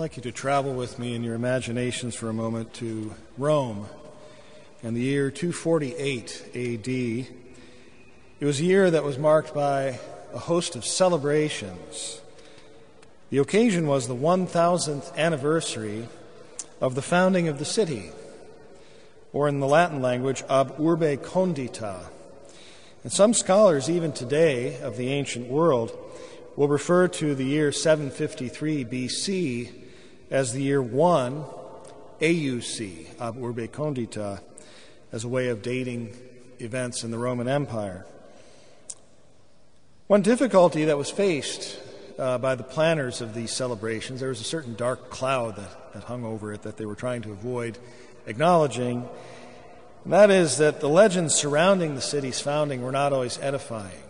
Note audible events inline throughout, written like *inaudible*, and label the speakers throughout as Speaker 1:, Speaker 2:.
Speaker 1: like you to travel with me in your imaginations for a moment to Rome in the year 248 AD. It was a year that was marked by a host of celebrations. The occasion was the 1000th anniversary of the founding of the city, or in the Latin language, ab urbe condita. And some scholars, even today, of the ancient world, will refer to the year 753 BC as the year 1 AUC, ab urbe condita, as a way of dating events in the Roman Empire. One difficulty that was faced uh, by the planners of these celebrations, there was a certain dark cloud that, that hung over it that they were trying to avoid acknowledging. And that is that the legends surrounding the city's founding were not always edifying.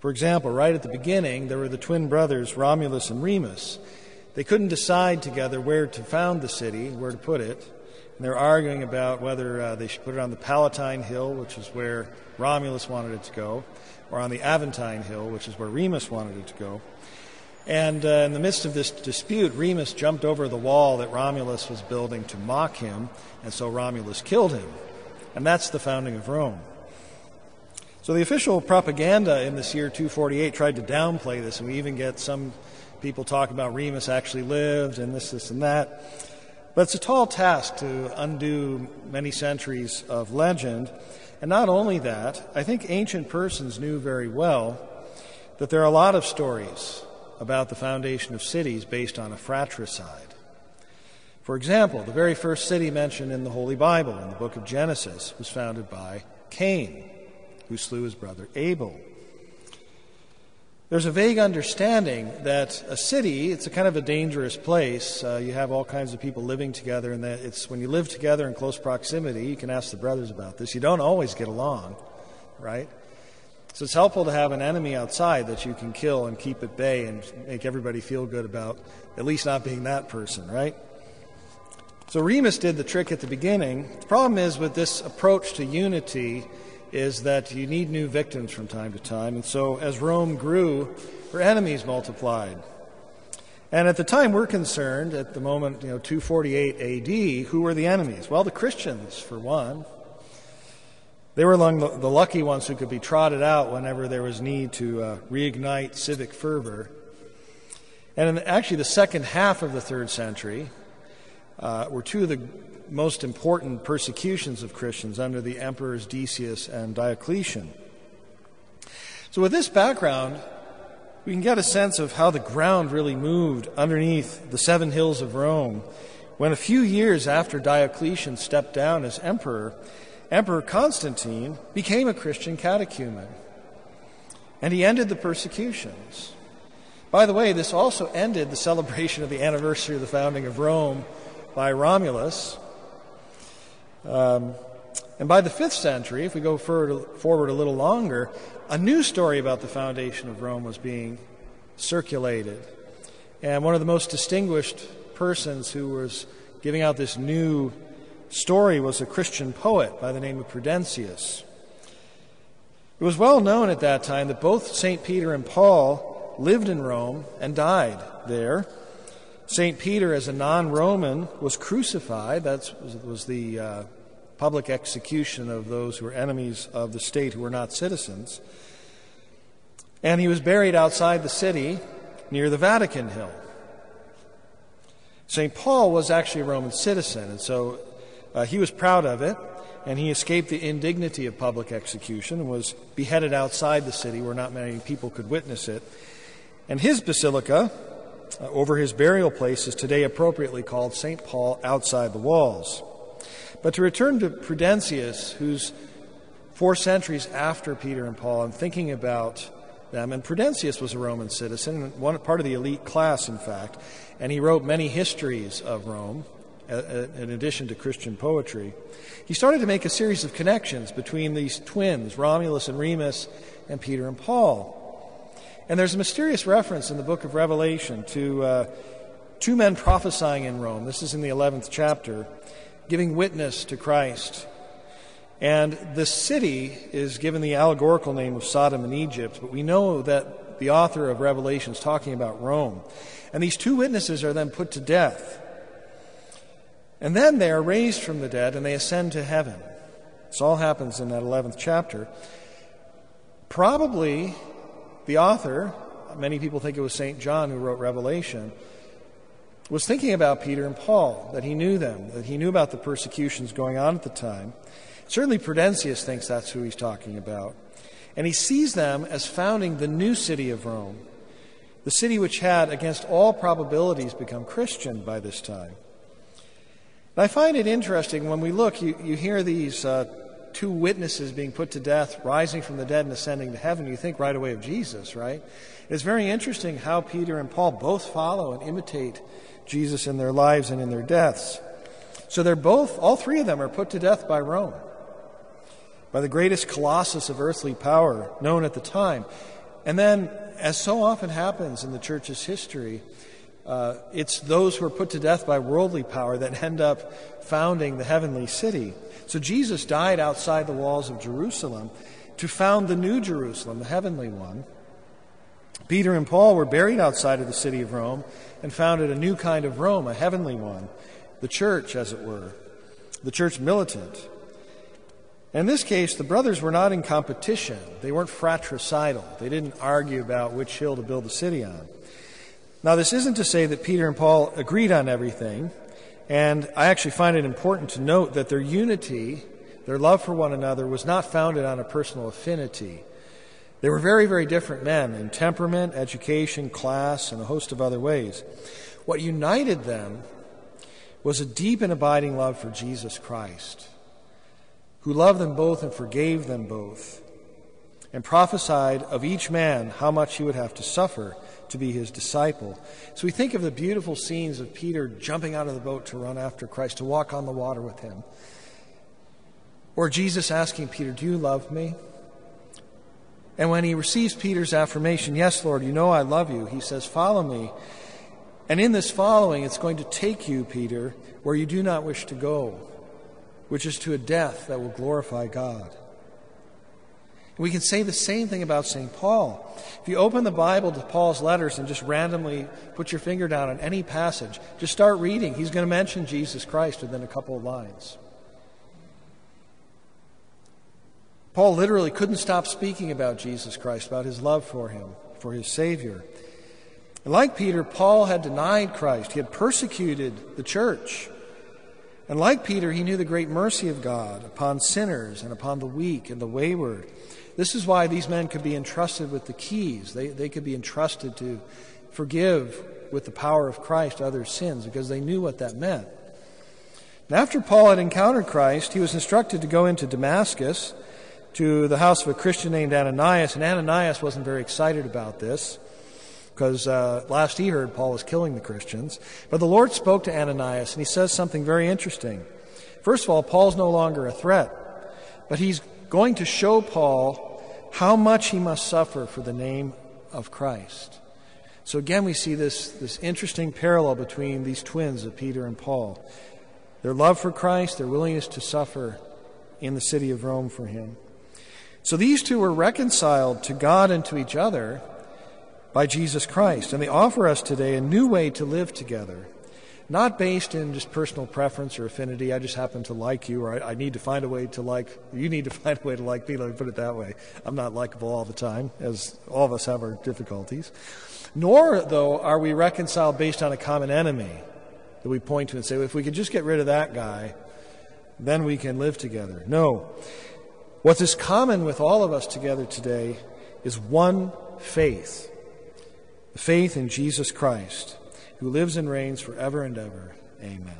Speaker 1: For example, right at the beginning, there were the twin brothers, Romulus and Remus. They couldn't decide together where to found the city, where to put it. And they're arguing about whether uh, they should put it on the Palatine Hill, which is where Romulus wanted it to go, or on the Aventine Hill, which is where Remus wanted it to go. And uh, in the midst of this dispute, Remus jumped over the wall that Romulus was building to mock him, and so Romulus killed him. And that's the founding of Rome. So the official propaganda in this year 248 tried to downplay this, and we even get some people talk about Remus actually lived and this, this, and that. But it's a tall task to undo many centuries of legend. And not only that, I think ancient persons knew very well that there are a lot of stories about the foundation of cities based on a fratricide. For example, the very first city mentioned in the Holy Bible, in the book of Genesis, was founded by Cain, who slew his brother Abel. There's a vague understanding that a city, it's a kind of a dangerous place. Uh, you have all kinds of people living together, and that it's when you live together in close proximity, you can ask the brothers about this. You don't always get along, right? So it's helpful to have an enemy outside that you can kill and keep at bay and make everybody feel good about at least not being that person, right? So Remus did the trick at the beginning. The problem is with this approach to unity, is that you need new victims from time to time. And so as Rome grew, her enemies multiplied. And at the time we're concerned, at the moment, you know, 248 AD, who were the enemies? Well, the Christians, for one. They were among the, lucky ones who could be trotted out whenever there was need to uh, reignite civic fervor. And the, actually, the second half of the third century uh, were two of the most important persecutions of Christians under the emperors Decius and Diocletian. So, with this background, we can get a sense of how the ground really moved underneath the seven hills of Rome when a few years after Diocletian stepped down as emperor, Emperor Constantine became a Christian catechumen. And he ended the persecutions. By the way, this also ended the celebration of the anniversary of the founding of Rome by Romulus, um, and by the fifth century, if we go forward a little longer, a new story about the foundation of Rome was being circulated. And one of the most distinguished persons who was giving out this new story was a Christian poet by the name of Prudentius. It was well known at that time that both St. Peter and Paul lived in Rome and died there. St. Peter, as a non Roman, was crucified. That was the uh, public execution of those who were enemies of the state who were not citizens. And he was buried outside the city near the Vatican Hill. St. Paul was actually a Roman citizen, and so uh, he was proud of it, and he escaped the indignity of public execution and was beheaded outside the city where not many people could witness it. And his basilica, Uh, over his burial place is today appropriately called St. Paul outside the walls. But to return to Prudentius, who's four centuries after Peter and Paul, and thinking about them, and Prudentius was a Roman citizen, one part of the elite class, in fact, and he wrote many histories of Rome. Uh, uh, in addition to Christian poetry, he started to make a series of connections between these twins, Romulus and Remus, and Peter and Paul. And there's a mysterious reference in the book of Revelation to uh, two men prophesying in Rome. This is in the 11th chapter, giving witness to Christ. And the city is given the allegorical name of Sodom and Egypt, but we know that the author of Revelation is talking about Rome. And these two witnesses are then put to death. And then they are raised from the dead and they ascend to heaven. This all happens in that 11th chapter. Probably the author, many people think it was St. John who wrote Revelation, was thinking about Peter and Paul, that he knew them, that he knew about the persecutions going on at the time. Certainly, Prudentius thinks that's who he's talking about. And he sees them as founding the new city of Rome, the city which had, against all probabilities, become Christian by this time. And I find it interesting when we look, you, you hear these uh, two witnesses being put to death, rising from the dead and ascending to heaven. You think right away of Jesus, right? It's very interesting how Peter and Paul both follow and imitate Jesus in their lives and in their deaths. So they're both, all three of them are put to death by Rome, by the greatest colossus of earthly power known at the time. And then, as so often happens in the church's history, uh, it's those who are put to death by worldly power that end up founding the heavenly city. So Jesus died outside the walls of Jerusalem to found the new Jerusalem, the heavenly one. Peter and Paul were buried outside of the city of Rome and founded a new kind of Rome, a heavenly one, the church, as it were, the church militant. In this case, the brothers were not in competition. They weren't fratricidal. They didn't argue about which hill to build the city on. Now, this isn't to say that Peter and Paul agreed on everything, and I actually find it important to note that their unity, their love for one another, was not founded on a personal affinity. They were very, very different men in temperament, education, class, and a host of other ways. What united them was a deep and abiding love for Jesus Christ, who loved them both and forgave them both, and prophesied of each man how much he would have to suffer to be his disciple. So we think of the beautiful scenes of Peter jumping out of the boat to run after Christ, to walk on the water with him. Or Jesus asking Peter, Do you love me? And when he receives Peter's affirmation, Yes, Lord, you know I love you, he says, Follow me. And in this following, it's going to take you, Peter, where you do not wish to go, which is to a death that will glorify God. We can say the same thing about St. Paul. If you open the Bible to Paul's letters and just randomly put your finger down on any passage, just start reading. He's going to mention Jesus Christ within a couple of lines. Paul literally couldn't stop speaking about Jesus Christ, about his love for him, for his Savior. And like Peter, Paul had denied Christ, he had persecuted the church. And like Peter, he knew the great mercy of God upon sinners and upon the weak and the wayward. This is why these men could be entrusted with the keys. They, they could be entrusted to forgive with the power of Christ others' sins because they knew what that meant. And after Paul had encountered Christ, he was instructed to go into Damascus to the house of a Christian named Ananias, and Ananias wasn't very excited about this because uh, last he heard Paul was killing the Christians. But the Lord spoke to Ananias, and he says something very interesting. First of all, Paul's no longer a threat, but he's going to show Paul how much he must suffer for the name of Christ. So again, we see this, this interesting parallel between these twins of Peter and Paul their love for Christ, their willingness to suffer in the city of Rome for him. So these two were reconciled to God and to each other by Jesus Christ, and they offer us today a new way to live together. Not based in just personal preference or affinity. I just happen to like you, or I, I need to find a way to like you. Need to *laughs* find a way to like me. Let me put it that way. I'm not likable all the time, as all of us have our difficulties. Nor, though, are we reconciled based on a common enemy that we point to and say, well, if we could just get rid of that guy, then we can live together. No. What is common with all of us together today is one faith the faith in Jesus Christ, who lives and reigns forever and ever. Amen.